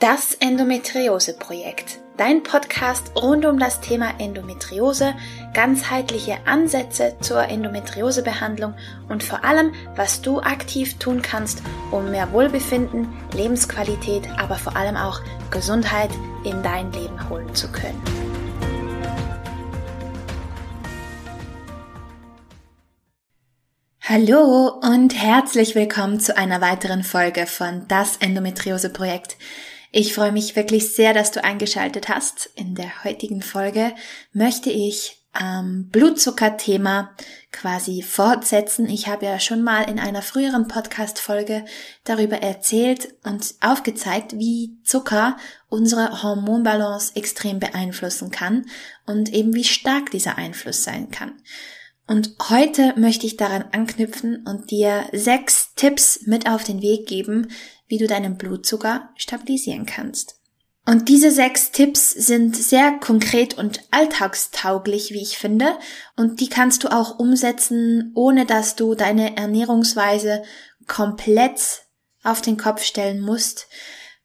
Das Endometriose-Projekt. Dein Podcast rund um das Thema Endometriose, ganzheitliche Ansätze zur Endometriosebehandlung und vor allem, was du aktiv tun kannst, um mehr Wohlbefinden, Lebensqualität, aber vor allem auch Gesundheit in dein Leben holen zu können. Hallo und herzlich willkommen zu einer weiteren Folge von Das Endometriose-Projekt. Ich freue mich wirklich sehr, dass du eingeschaltet hast. In der heutigen Folge möchte ich ähm, Blutzuckerthema quasi fortsetzen. Ich habe ja schon mal in einer früheren Podcast-Folge darüber erzählt und aufgezeigt, wie Zucker unsere Hormonbalance extrem beeinflussen kann und eben wie stark dieser Einfluss sein kann. Und heute möchte ich daran anknüpfen und dir sechs Tipps mit auf den Weg geben, wie du deinen Blutzucker stabilisieren kannst. Und diese sechs Tipps sind sehr konkret und alltagstauglich, wie ich finde, und die kannst du auch umsetzen, ohne dass du deine Ernährungsweise komplett auf den Kopf stellen musst.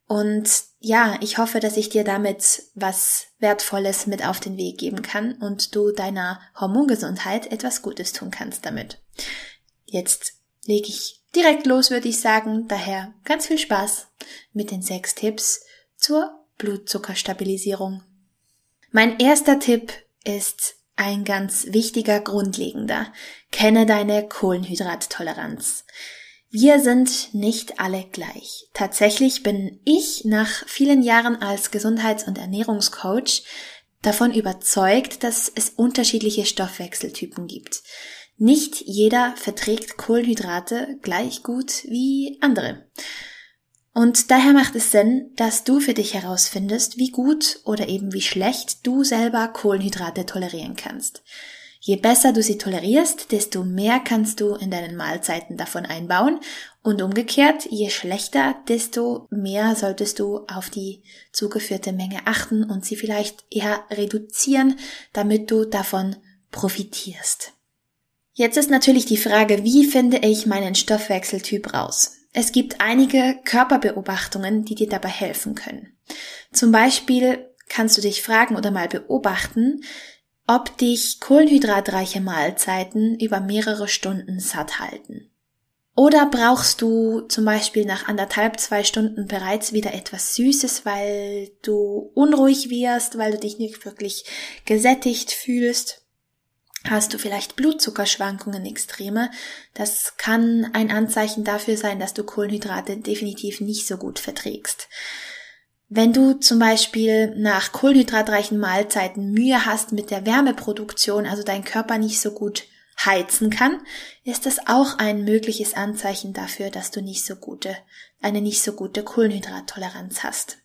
Und ja, ich hoffe, dass ich dir damit was Wertvolles mit auf den Weg geben kann und du deiner Hormongesundheit etwas Gutes tun kannst damit. Jetzt lege ich direkt los, würde ich sagen. Daher ganz viel Spaß mit den sechs Tipps zur Blutzuckerstabilisierung. Mein erster Tipp ist ein ganz wichtiger, grundlegender. Kenne deine Kohlenhydrattoleranz. Wir sind nicht alle gleich. Tatsächlich bin ich nach vielen Jahren als Gesundheits- und Ernährungscoach davon überzeugt, dass es unterschiedliche Stoffwechseltypen gibt. Nicht jeder verträgt Kohlenhydrate gleich gut wie andere. Und daher macht es Sinn, dass du für dich herausfindest, wie gut oder eben wie schlecht du selber Kohlenhydrate tolerieren kannst. Je besser du sie tolerierst, desto mehr kannst du in deinen Mahlzeiten davon einbauen und umgekehrt, je schlechter, desto mehr solltest du auf die zugeführte Menge achten und sie vielleicht eher reduzieren, damit du davon profitierst. Jetzt ist natürlich die Frage, wie finde ich meinen Stoffwechseltyp raus? Es gibt einige Körperbeobachtungen, die dir dabei helfen können. Zum Beispiel kannst du dich fragen oder mal beobachten, ob dich kohlenhydratreiche Mahlzeiten über mehrere Stunden satt halten. Oder brauchst du zum Beispiel nach anderthalb, zwei Stunden bereits wieder etwas Süßes, weil du unruhig wirst, weil du dich nicht wirklich gesättigt fühlst? Hast du vielleicht Blutzuckerschwankungen extreme. Das kann ein Anzeichen dafür sein, dass du Kohlenhydrate definitiv nicht so gut verträgst. Wenn du zum Beispiel nach kohlenhydratreichen Mahlzeiten Mühe hast mit der Wärmeproduktion, also dein Körper nicht so gut heizen kann, ist das auch ein mögliches Anzeichen dafür, dass du nicht so gute, eine nicht so gute Kohlenhydrattoleranz hast.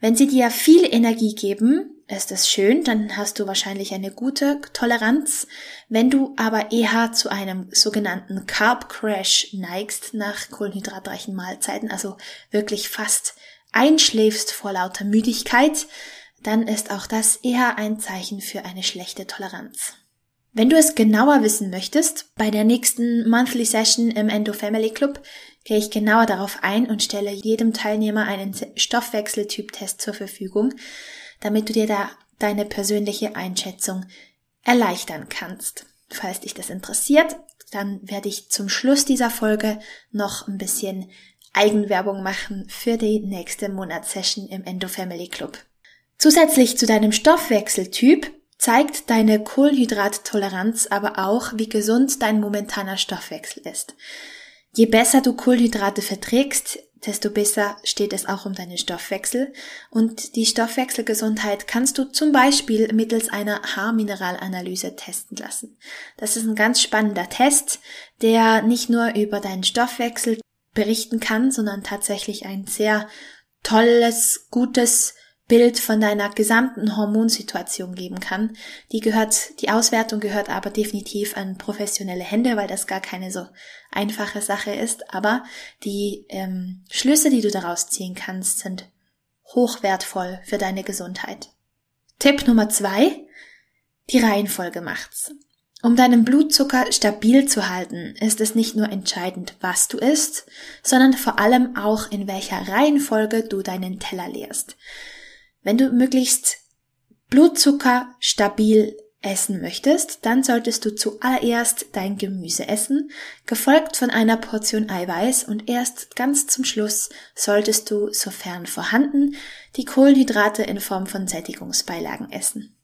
Wenn sie dir viel Energie geben, ist es schön, dann hast du wahrscheinlich eine gute Toleranz. Wenn du aber eher zu einem sogenannten Carb Crash neigst nach kohlenhydratreichen Mahlzeiten, also wirklich fast einschläfst vor lauter Müdigkeit, dann ist auch das eher ein Zeichen für eine schlechte Toleranz. Wenn du es genauer wissen möchtest, bei der nächsten Monthly Session im Endo Family Club gehe ich genauer darauf ein und stelle jedem Teilnehmer einen Stoffwechseltyp-Test zur Verfügung, damit du dir da deine persönliche Einschätzung erleichtern kannst. Falls dich das interessiert, dann werde ich zum Schluss dieser Folge noch ein bisschen Eigenwerbung machen für die nächste Monatssession im Endo Family Club. Zusätzlich zu deinem Stoffwechseltyp zeigt deine Kohlenhydrattoleranz aber auch, wie gesund dein momentaner Stoffwechsel ist. Je besser du Kohlenhydrate verträgst, desto besser steht es auch um deinen Stoffwechsel. Und die Stoffwechselgesundheit kannst du zum Beispiel mittels einer Haarmineralanalyse testen lassen. Das ist ein ganz spannender Test, der nicht nur über deinen Stoffwechsel berichten kann, sondern tatsächlich ein sehr tolles, gutes Bild von deiner gesamten Hormonsituation geben kann. Die gehört, die Auswertung gehört aber definitiv an professionelle Hände, weil das gar keine so einfache Sache ist. Aber die ähm, Schlüsse, die du daraus ziehen kannst, sind hochwertvoll für deine Gesundheit. Tipp Nummer zwei. Die Reihenfolge macht's. Um deinen Blutzucker stabil zu halten, ist es nicht nur entscheidend, was du isst, sondern vor allem auch in welcher Reihenfolge du deinen Teller leerst. Wenn du möglichst Blutzucker stabil essen möchtest, dann solltest du zuallererst dein Gemüse essen, gefolgt von einer Portion Eiweiß und erst ganz zum Schluss solltest du, sofern vorhanden, die Kohlenhydrate in Form von Sättigungsbeilagen essen.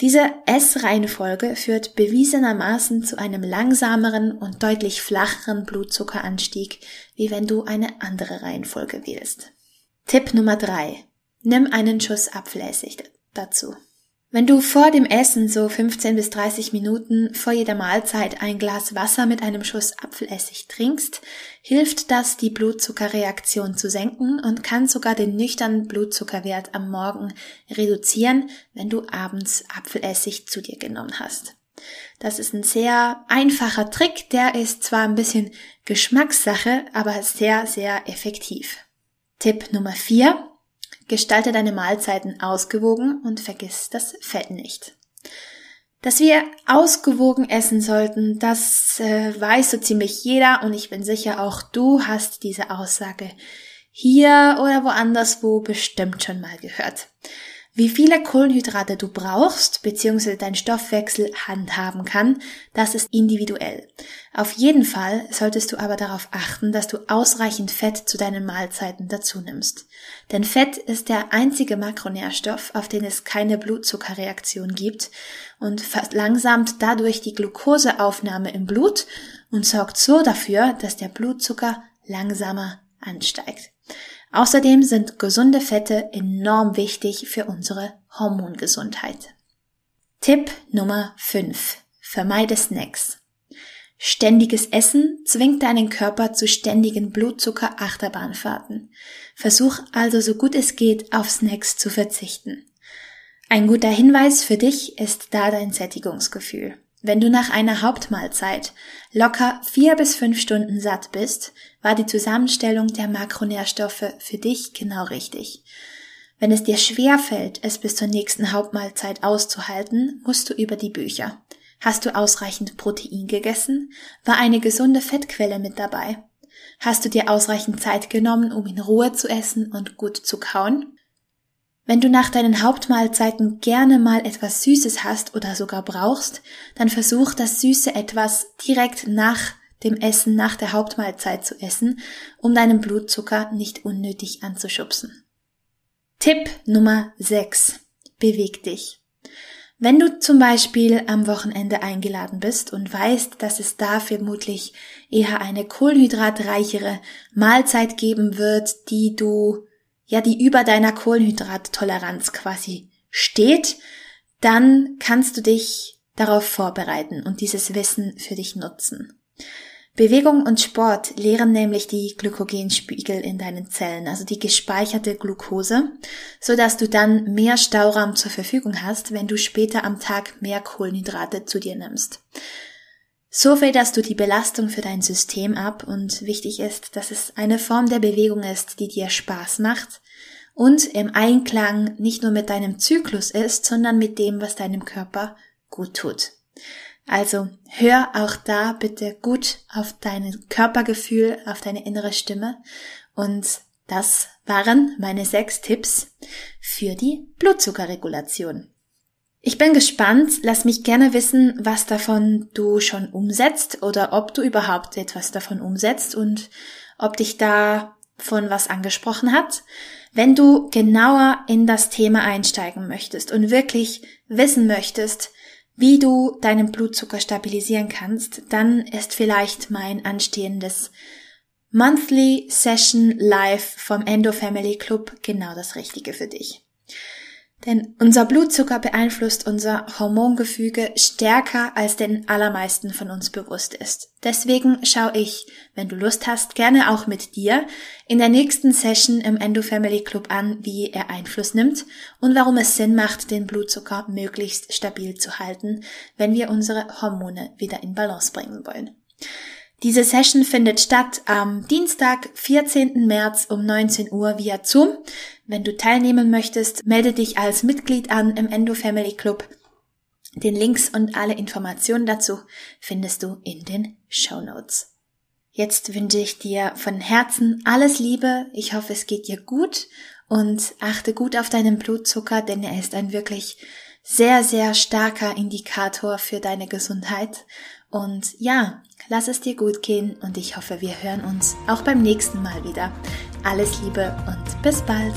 Diese Essreihenfolge führt bewiesenermaßen zu einem langsameren und deutlich flacheren Blutzuckeranstieg, wie wenn du eine andere Reihenfolge wählst. Tipp Nummer drei: Nimm einen Schuss Apfelessig dazu. Wenn du vor dem Essen so 15 bis 30 Minuten vor jeder Mahlzeit ein Glas Wasser mit einem Schuss Apfelessig trinkst, hilft das, die Blutzuckerreaktion zu senken und kann sogar den nüchternen Blutzuckerwert am Morgen reduzieren, wenn du abends Apfelessig zu dir genommen hast. Das ist ein sehr einfacher Trick, der ist zwar ein bisschen Geschmackssache, aber sehr, sehr effektiv. Tipp Nummer 4. Gestalte deine Mahlzeiten ausgewogen und vergiss das Fett nicht. Dass wir ausgewogen essen sollten, das äh, weiß so ziemlich jeder und ich bin sicher, auch du hast diese Aussage hier oder woanders wo bestimmt schon mal gehört. Wie viele Kohlenhydrate du brauchst bzw. dein Stoffwechsel handhaben kann, das ist individuell. Auf jeden Fall solltest du aber darauf achten, dass du ausreichend Fett zu deinen Mahlzeiten dazu nimmst. Denn Fett ist der einzige Makronährstoff, auf den es keine Blutzuckerreaktion gibt und verlangsamt dadurch die Glukoseaufnahme im Blut und sorgt so dafür, dass der Blutzucker langsamer ansteigt. Außerdem sind gesunde Fette enorm wichtig für unsere Hormongesundheit. Tipp Nummer 5. Vermeide Snacks. Ständiges Essen zwingt deinen Körper zu ständigen Blutzucker-Achterbahnfahrten. Versuch also so gut es geht auf Snacks zu verzichten. Ein guter Hinweis für dich ist da dein Sättigungsgefühl. Wenn du nach einer Hauptmahlzeit locker vier bis fünf Stunden satt bist, war die Zusammenstellung der Makronährstoffe für dich genau richtig. Wenn es dir schwer fällt, es bis zur nächsten Hauptmahlzeit auszuhalten, musst du über die Bücher. Hast du ausreichend Protein gegessen? War eine gesunde Fettquelle mit dabei? Hast du dir ausreichend Zeit genommen, um in Ruhe zu essen und gut zu kauen? Wenn du nach deinen Hauptmahlzeiten gerne mal etwas Süßes hast oder sogar brauchst, dann versuch das süße etwas direkt nach dem Essen, nach der Hauptmahlzeit zu essen, um deinen Blutzucker nicht unnötig anzuschubsen. Tipp Nummer 6. Beweg dich. Wenn du zum Beispiel am Wochenende eingeladen bist und weißt, dass es da vermutlich eher eine kohlenhydratreichere Mahlzeit geben wird, die du ja, die über deiner Kohlenhydrattoleranz quasi steht, dann kannst du dich darauf vorbereiten und dieses Wissen für dich nutzen. Bewegung und Sport leeren nämlich die Glykogenspiegel in deinen Zellen, also die gespeicherte Glucose, so dass du dann mehr Stauraum zur Verfügung hast, wenn du später am Tag mehr Kohlenhydrate zu dir nimmst. So federst du die Belastung für dein System ab und wichtig ist, dass es eine Form der Bewegung ist, die dir Spaß macht und im Einklang nicht nur mit deinem Zyklus ist, sondern mit dem, was deinem Körper gut tut. Also hör auch da bitte gut auf dein Körpergefühl, auf deine innere Stimme und das waren meine sechs Tipps für die Blutzuckerregulation. Ich bin gespannt. Lass mich gerne wissen, was davon du schon umsetzt oder ob du überhaupt etwas davon umsetzt und ob dich da von was angesprochen hat. Wenn du genauer in das Thema einsteigen möchtest und wirklich wissen möchtest, wie du deinen Blutzucker stabilisieren kannst, dann ist vielleicht mein anstehendes Monthly Session Live vom Endo Family Club genau das Richtige für dich. Denn unser Blutzucker beeinflusst unser Hormongefüge stärker, als den allermeisten von uns bewusst ist. Deswegen schaue ich, wenn du Lust hast, gerne auch mit dir in der nächsten Session im Endo Family Club an, wie er Einfluss nimmt und warum es Sinn macht, den Blutzucker möglichst stabil zu halten, wenn wir unsere Hormone wieder in Balance bringen wollen. Diese Session findet statt am Dienstag, 14. März um 19 Uhr via Zoom. Wenn du teilnehmen möchtest, melde dich als Mitglied an im Endo Family Club. Den Links und alle Informationen dazu findest du in den Show Notes. Jetzt wünsche ich dir von Herzen alles Liebe. Ich hoffe, es geht dir gut und achte gut auf deinen Blutzucker, denn er ist ein wirklich sehr, sehr starker Indikator für deine Gesundheit. Und ja, lass es dir gut gehen und ich hoffe, wir hören uns auch beim nächsten Mal wieder. Alles Liebe und bis bald.